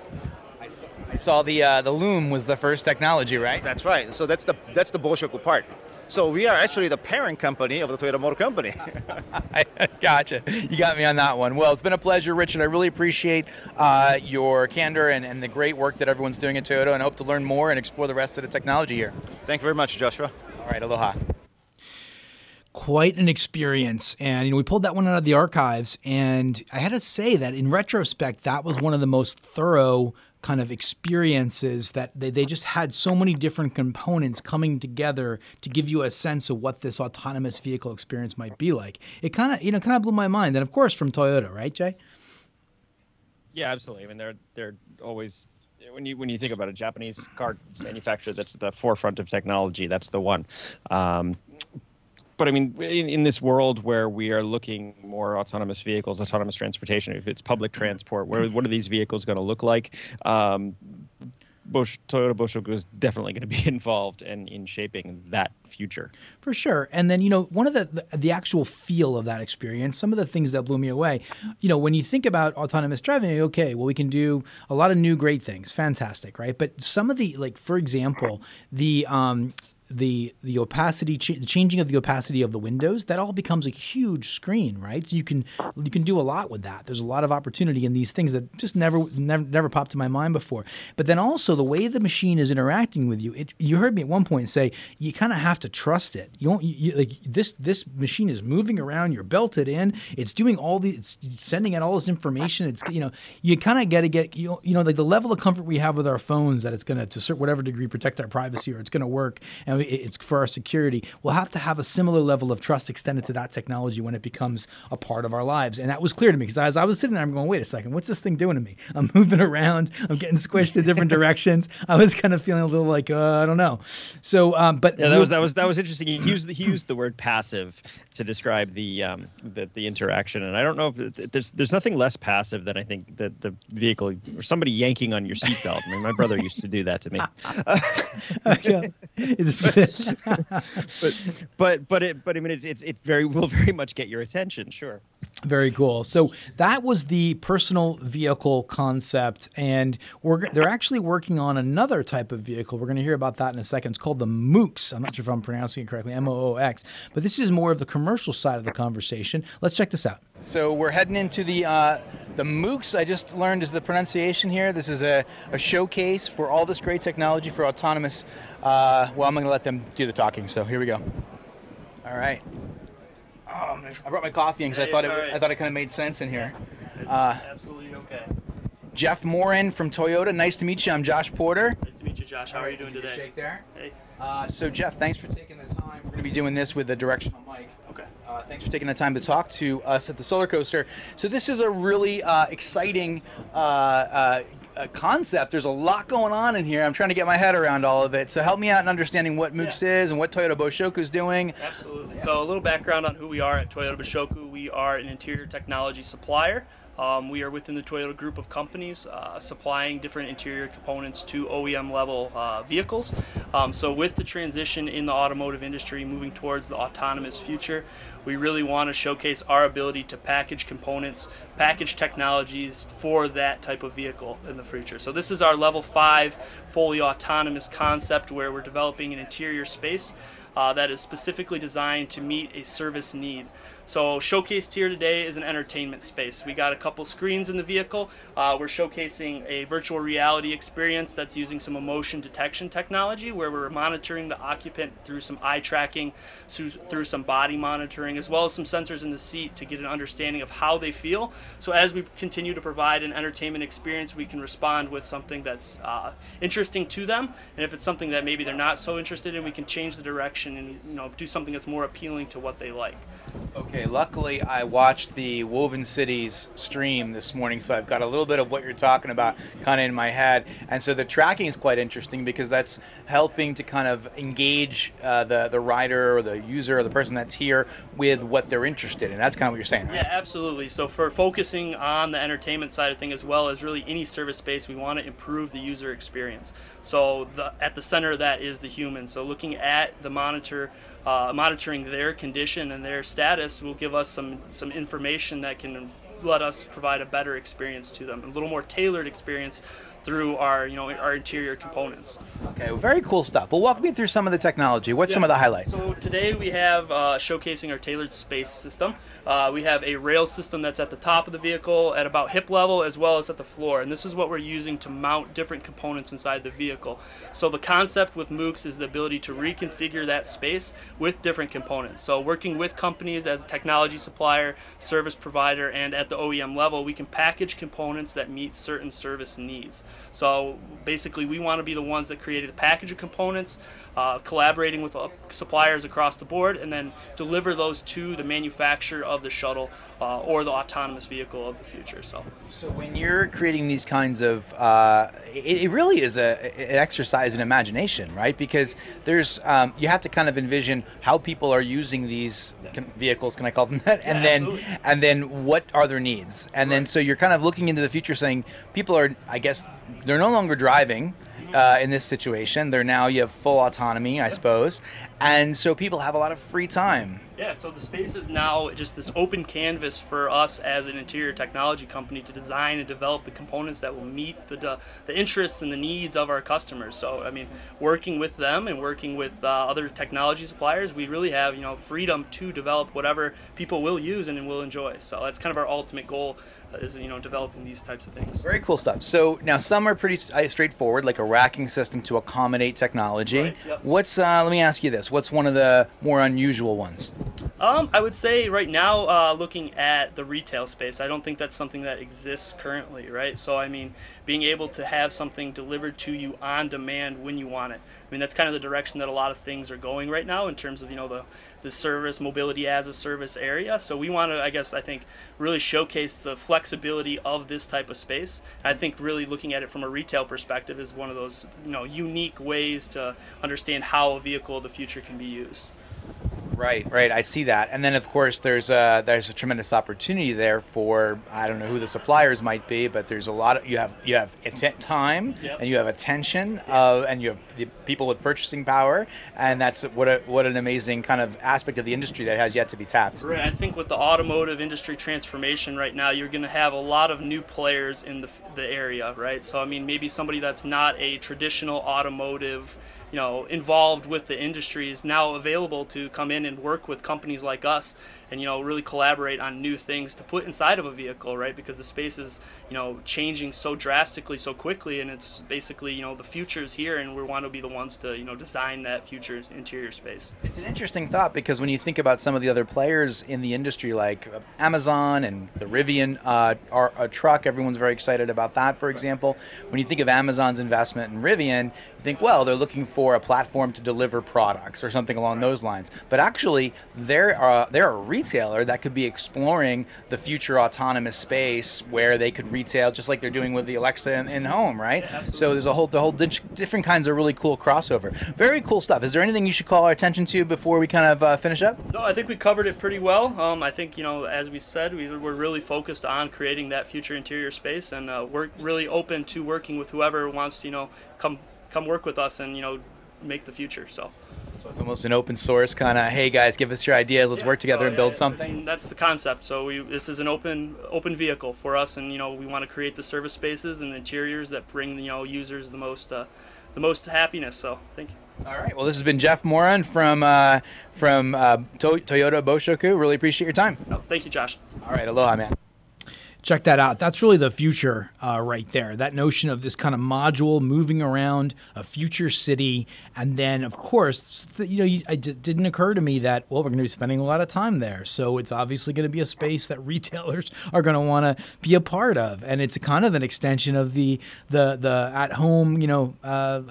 I saw the uh, the loom was the first technology, right? That's right. So that's the that's the Boshoku part. So we are actually the parent company of the Toyota Motor Company. (laughs) (laughs) I gotcha. You got me on that one. Well, it's been a pleasure, Richard. I really appreciate uh, your candor and, and the great work that everyone's doing at Toyota, and I hope to learn more and explore the rest of the technology here. Thank you very much, Joshua. All right, aloha. quite an experience. And you know, we pulled that one out of the archives, and I had to say that in retrospect, that was one of the most thorough kind of experiences that they, they just had so many different components coming together to give you a sense of what this autonomous vehicle experience might be like. It kind of you know kind of blew my mind, and of course from Toyota, right, Jay? Yeah, absolutely. I mean, they're they're always when you when you think about a Japanese car manufacturer that's at the forefront of technology, that's the one. Um, but I mean, in, in this world where we are looking more autonomous vehicles, autonomous transportation, if it's public transport, where what are these vehicles going to look like? Um, Toyota Boshoku is definitely going to be (laughs) involved in, in shaping that future. For sure. And then, you know, one of the, the, the actual feel of that experience, some of the things that blew me away, you know, when you think about autonomous driving, okay, well, we can do a lot of new great things, fantastic, right? But some of the, like, for example, the um, the the opacity ch- changing of the opacity of the windows that all becomes a huge screen right? So you can you can do a lot with that. There's a lot of opportunity in these things that just never never never popped to my mind before. But then also the way the machine is interacting with you it, you heard me at one point say you kind of have to trust it. You don't you, like this this machine is moving around you're belted in it's doing all the it's sending out all this information it's you know you kind of got to get you you know like the level of comfort we have with our phones that it's going to to whatever degree protect our privacy or it's going to work and it's for our security. We'll have to have a similar level of trust extended to that technology when it becomes a part of our lives. And that was clear to me because as I was sitting there, I'm going, wait a second, what's this thing doing to me? I'm (laughs) moving around, I'm getting squished in different (laughs) directions. I was kind of feeling a little like, uh, I don't know. So, um, but yeah, that was that was that was interesting. He used he used the word passive to describe the um, the, the interaction, and I don't know if there's there's nothing less passive than I think that the vehicle or somebody yanking on your seatbelt. I mean, my brother used to do that to me. (laughs) (laughs) but but but it but I mean it's, it's it very will very much get your attention, sure. Very cool. So that was the personal vehicle concept, and we're they're actually working on another type of vehicle. We're going to hear about that in a second. It's called the Moox. I'm not sure if I'm pronouncing it correctly, M O O X. But this is more of the commercial side of the conversation. Let's check this out. So we're heading into the uh, the Moox. I just learned is the pronunciation here. This is a, a showcase for all this great technology for autonomous. Uh, well, I'm going to let them do the talking. So here we go. All right. Oh, I brought my coffee in because I thought it, right. I thought it kind of made sense in here. Uh, absolutely okay. Jeff Morin from Toyota. Nice to meet you. I'm Josh Porter. Nice to meet you, Josh. How are you doing today? Shake there. Hey. Uh, so Jeff, thanks for taking the time. We're going to be doing this with the directional mic. Uh, thanks for taking the time to talk to us at the Solar Coaster. So this is a really uh, exciting uh, uh, uh, concept. There's a lot going on in here. I'm trying to get my head around all of it. So help me out in understanding what MOOX yeah. is and what Toyota Boshoku is doing. Absolutely. Yeah. So a little background on who we are at Toyota Boshoku. We are an interior technology supplier. Um, we are within the Toyota group of companies uh, supplying different interior components to OEM level uh, vehicles. Um, so, with the transition in the automotive industry moving towards the autonomous future, we really want to showcase our ability to package components, package technologies for that type of vehicle in the future. So, this is our level five fully autonomous concept where we're developing an interior space uh, that is specifically designed to meet a service need. So showcased here today is an entertainment space. We got a couple screens in the vehicle. Uh, we're showcasing a virtual reality experience that's using some emotion detection technology where we're monitoring the occupant through some eye tracking, through some body monitoring, as well as some sensors in the seat to get an understanding of how they feel. So as we continue to provide an entertainment experience, we can respond with something that's uh, interesting to them. And if it's something that maybe they're not so interested in, we can change the direction and you know do something that's more appealing to what they like. Okay, luckily I watched the Woven Cities stream this morning, so I've got a little bit of what you're talking about kind of in my head. And so the tracking is quite interesting because that's helping to kind of engage uh, the, the rider or the user or the person that's here with what they're interested in. That's kind of what you're saying, right? Yeah, absolutely. So for focusing on the entertainment side of things as well as really any service space, we want to improve the user experience. So the, at the center of that is the human. So looking at the monitor uh, monitoring their condition and their status will give us some some information that can let us provide a better experience to them, a little more tailored experience through our you know our interior components. Okay, well, very cool stuff. Well, walk me through some of the technology. What's some of the highlights? So today we have uh, showcasing our tailored space system. Uh, we have a rail system that's at the top of the vehicle at about hip level as well as at the floor. And this is what we're using to mount different components inside the vehicle. So the concept with MOOX is the ability to reconfigure that space with different components. So working with companies as a technology supplier, service provider, and at the OEM level, we can package components that meet certain service needs. So basically we want to be the ones that created the package of components, uh, collaborating with uh, suppliers across the board, and then deliver those to the manufacturer of the shuttle uh, or the autonomous vehicle of the future. So, so when you're creating these kinds of, uh, it, it, really is a an exercise in imagination, right? Because there's um, you have to kind of envision how people are using these vehicles. Can I call them that? And yeah, then absolutely. and then what are their needs? And then so you're kind of looking into the future, saying people are, I guess, they're no longer driving uh, in this situation. They're now you have full autonomy, I suppose, and so people have a lot of free time. Yeah, so the space is now just this open canvas for us as an interior technology company to design and develop the components that will meet the, the, the interests and the needs of our customers. So, I mean, working with them and working with uh, other technology suppliers, we really have, you know, freedom to develop whatever people will use and will enjoy. So that's kind of our ultimate goal is, you know, developing these types of things. Very cool stuff. So now some are pretty uh, straightforward, like a racking system to accommodate technology. Right, yep. What's uh, let me ask you this: What's one of the more unusual ones? Um, I would say right now, uh, looking at the retail space, I don't think that's something that exists currently, right? So, I mean, being able to have something delivered to you on demand when you want it. I mean, that's kind of the direction that a lot of things are going right now in terms of, you know, the, the service, mobility as a service area. So, we want to, I guess, I think, really showcase the flexibility of this type of space. I think really looking at it from a retail perspective is one of those, you know, unique ways to understand how a vehicle of the future can be used. Right, right. I see that, and then of course there's a there's a tremendous opportunity there for I don't know who the suppliers might be, but there's a lot of you have you have time Yep. and you have attention, uh, and you have the people with purchasing power, and that's what a what an amazing kind of aspect of the industry that has yet to be tapped. Right. I think with the automotive industry transformation right now, you're going to have a lot of new players in the, the area, right? So, I mean, maybe somebody that's not a traditional automotive, you know, involved with the industry is now available to come in and work with companies like us and, you know, really collaborate on new things to put inside of a vehicle, right? Because the space is, you know, changing so drastically, so quickly, and it's basically, you know, the future is here, and we want to be the ones to, you know, design that future interior space. It's an interesting thought because when you think about some of the other players in the industry, like Amazon and the Rivian uh, are a truck, everyone's very excited about that. For example, when you think of Amazon's investment in Rivian, you think, well, they're looking for a platform to deliver products or something along those lines. But actually, they're uh, they're a retailer that could be exploring the future autonomous space where they could retail just like they're doing with the Alexa in, in home, right? so there's a whole the whole di- different kinds of really cool crossover. Very cool stuff. Is there anything you should call our attention to before we kind of uh, finish up? No, I think we covered it pretty well. Um, I think you know, as we said, we, we're really focused on creating that future interior space, and uh, we're really open to working with whoever wants to, you know, come come work with us and you know, make the future. So. So it's almost an open source kind of, hey guys, give us your ideas, let's Yeah, work together so, and build yeah, something. that's the concept. So we this is an open open vehicle for us, and you know we want to create the service spaces and the interiors that bring you know users the most uh, the most happiness. So thank you. All right. Well, this has been Jeff Moran from uh, from uh, to- Toyota Boshoku. Really appreciate your time. No, thank you, Josh. All right. Aloha, man. Check that out. That's really the future uh, right there. That notion of this kind of module moving around a future city. And then, of course, you know, it didn't occur to me that, well, we're going to be spending a lot of time there. So it's obviously going to be a space that (laughs) retailers are going to want to be a part of. And it's kind of an extension of the, the, the at home, you know, uh,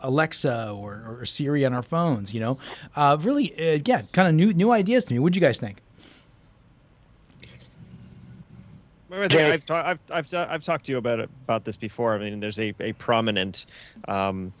Alexa or, or Siri on our phones, you know. Uh, really, uh, yeah, kind of new, new ideas to me. What do you guys think? Well, I think I've, ta- I've, I've, I've talked to you about it, about this before. I mean, there's a, a prominent um,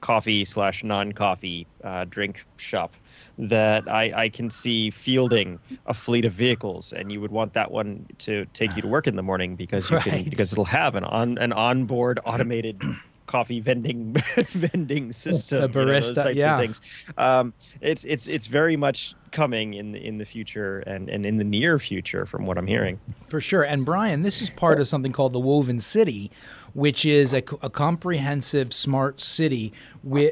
coffee slash non coffee uh, drink shop that I, I can see fielding a fleet of vehicles, and you would want that one to take you to work in the morning because you can (laughs) because it'll have an on an onboard automated (clears throat) coffee vending (laughs) vending system, you know, those barista, types yeah. of things. Um, it's it's it's very much coming in the, in the future and, and in the near future, from what I'm hearing. For sure. And Brian, this is part of something called the Woven City, which is a, a comprehensive smart city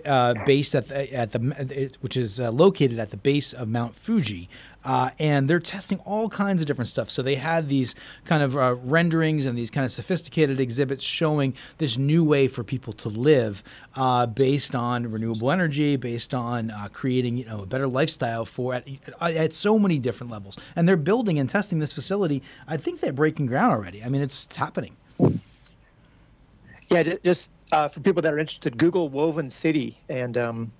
uh, based at the, at the which is uh, located at the base of Mount Fuji. Uh, and they're testing all kinds of different stuff. So they had these kind of uh, renderings and these kind of sophisticated exhibits showing this new way for people to live, uh, based on renewable energy, based on uh, creating you know a better lifestyle for at, at so many different levels. And they're building and testing this facility. I think they're breaking ground already. I mean, it's, it's happening. Yeah, just uh, for people that are interested, Google Woven City, and um,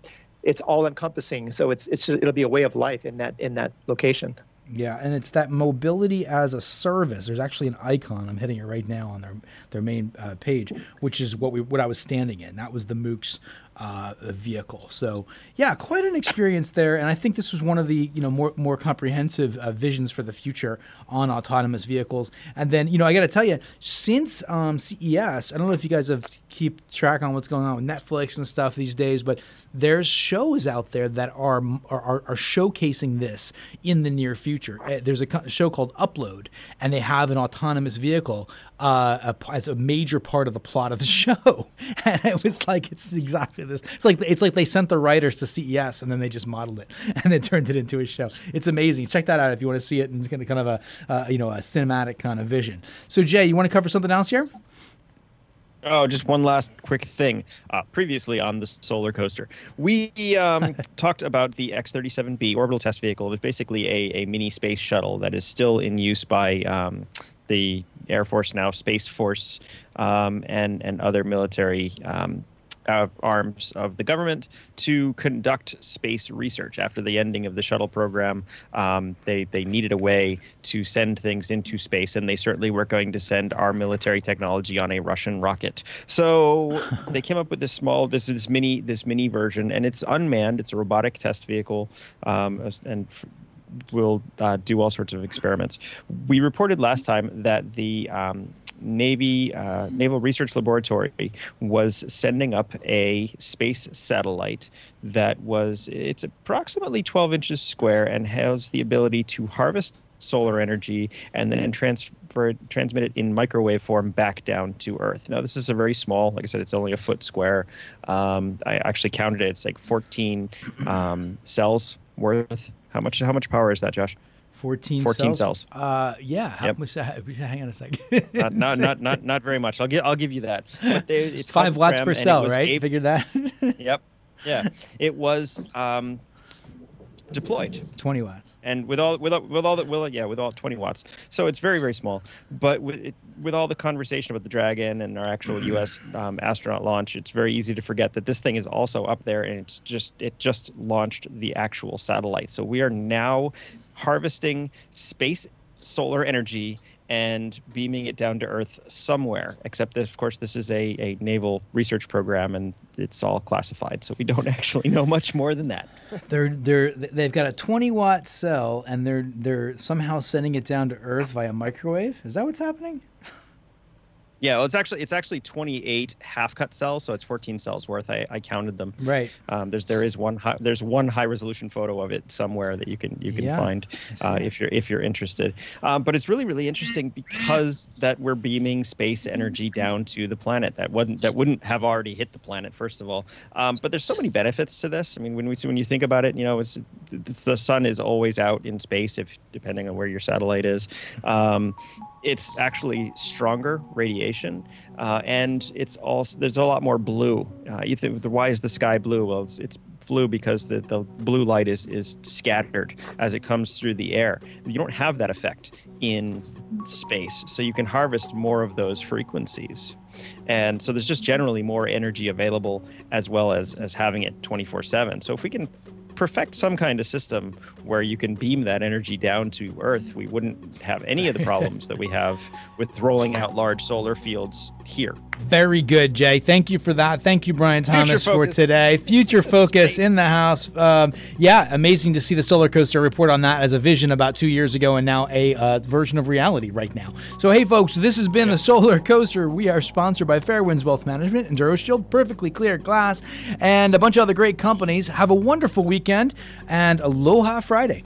it's all encompassing. So it's it's it'll be a way of life in that in that location. Yeah, and it's that mobility as a service. There's actually an icon. I'm hitting it right now on their their main uh, page, which is what we what I was standing in. That was the MOOX uh, vehicle. So yeah, quite an experience there. And I think this was one of the you know more more comprehensive uh, visions for the future on autonomous vehicles. And then you know I got to tell you, since um, CES, I don't know if you guys have keep track on what's going on with Netflix and stuff these days, but there's shows out there that are are, are showcasing this in the near future. Uh, There's a show called Upload, and they have an autonomous vehicle uh, a, as a major part of the plot of the (laughs) show. And it was like it's exactly this. It's like it's like they sent the writers to CES and then they just modeled it (laughs) and then turned it into a show. It's amazing. Check that out if you want to see it and it's kind of a uh, you know a cinematic kind of vision. So Jay, you want to cover something else here? Oh, just one last quick thing. Uh, previously on the solar coaster, we um, (laughs) talked about the X-37B orbital test vehicle. It was basically a, a mini space shuttle that is still in use by um, the Air Force now, Space Force, um, and and other military um, uh, arms of the government to conduct space research. After the ending of the shuttle program, um, they they needed a way to send things into space, and they certainly were going to send our military technology on a Russian rocket. So (laughs) they came up with this small, this this mini this mini version, and it's unmanned. It's a robotic test vehicle, um, and will uh, do all sorts of experiments. We reported last time that the um, Navy uh, Naval Research Laboratory was sending up a space satellite that was it's approximately 12 inches square and has the ability to harvest solar energy and then transfer transmit it in microwave form back down to Earth. Now this is a very small, like I said, it's only a foot square. Um, I actually counted it; it's like 14 um, cells worth. How much? How much power is that, Josh? 14, 14 cells. cells. Uh, yeah. Yep. much- (laughs) hang on a second. not, not, not, (laughs) not, not very much. I'll give, I'll give you that. But they, it's five watts per cell, right? able- Figured that. (laughs) Yep. Yeah. It was um, deployed, 20 watts. and with all with all, with all the well, yeah, with all 20 watts. So it's very very small. But with it, with all the conversation about the Dragon and our actual U.S. Um, astronaut launch, it's very easy to forget that this thing is also up there, and it's just it just launched the actual satellite. So we are now harvesting space solar energy and beaming it down to Earth somewhere. Except that, of course, this is a, a naval research program, and it's all classified, so we don't (laughs) actually know much more than that. They're they're they've got a 20 watt cell and they're they're somehow sending it down to Earth via microwave. Is that what's happening? (laughs) Yeah, well, it's actually it's actually 28 half cut cells, so it's 14 cells worth. I, I counted them. Right. Um, there's there is one high, there's one high resolution photo of it somewhere that you can you can Yeah, find uh, if you're if you're interested. Um, but it's really really interesting because that we're beaming space energy down to the planet that wouldn't that wouldn't have already hit the planet first of all. Um, but there's so many benefits to this. I mean, when we when you think about it, you know, it's, it's the sun is always out in space if depending on where your satellite is. It's actually stronger radiation, uh, and it's also there's a lot more blue. Uh, you think why is the sky blue? Well, it's it's blue because the, the blue light is is scattered as it comes through the air. You don't have that effect in space, so you can harvest more of those frequencies. And so there's just generally more energy available as well as as having it 24/7. So if we can perfect some kind of system where you can beam that energy down to Earth, we wouldn't have any of the problems that we have with rolling out large solar fields here. Very good, Jay. Thank you for that. Thank you, Brian Thomas, for today. Future focus in the house. Um, yeah, amazing to see the solar coaster report on that as a vision about two years ago and now a uh, version of reality right now. So, hey, folks, this has been the solar coaster. We are sponsored by Fairwinds Wealth Management, Enduro Shield, Perfectly Clear Glass, and a bunch of other great companies. Have a wonderful weekend and Aloha Friday.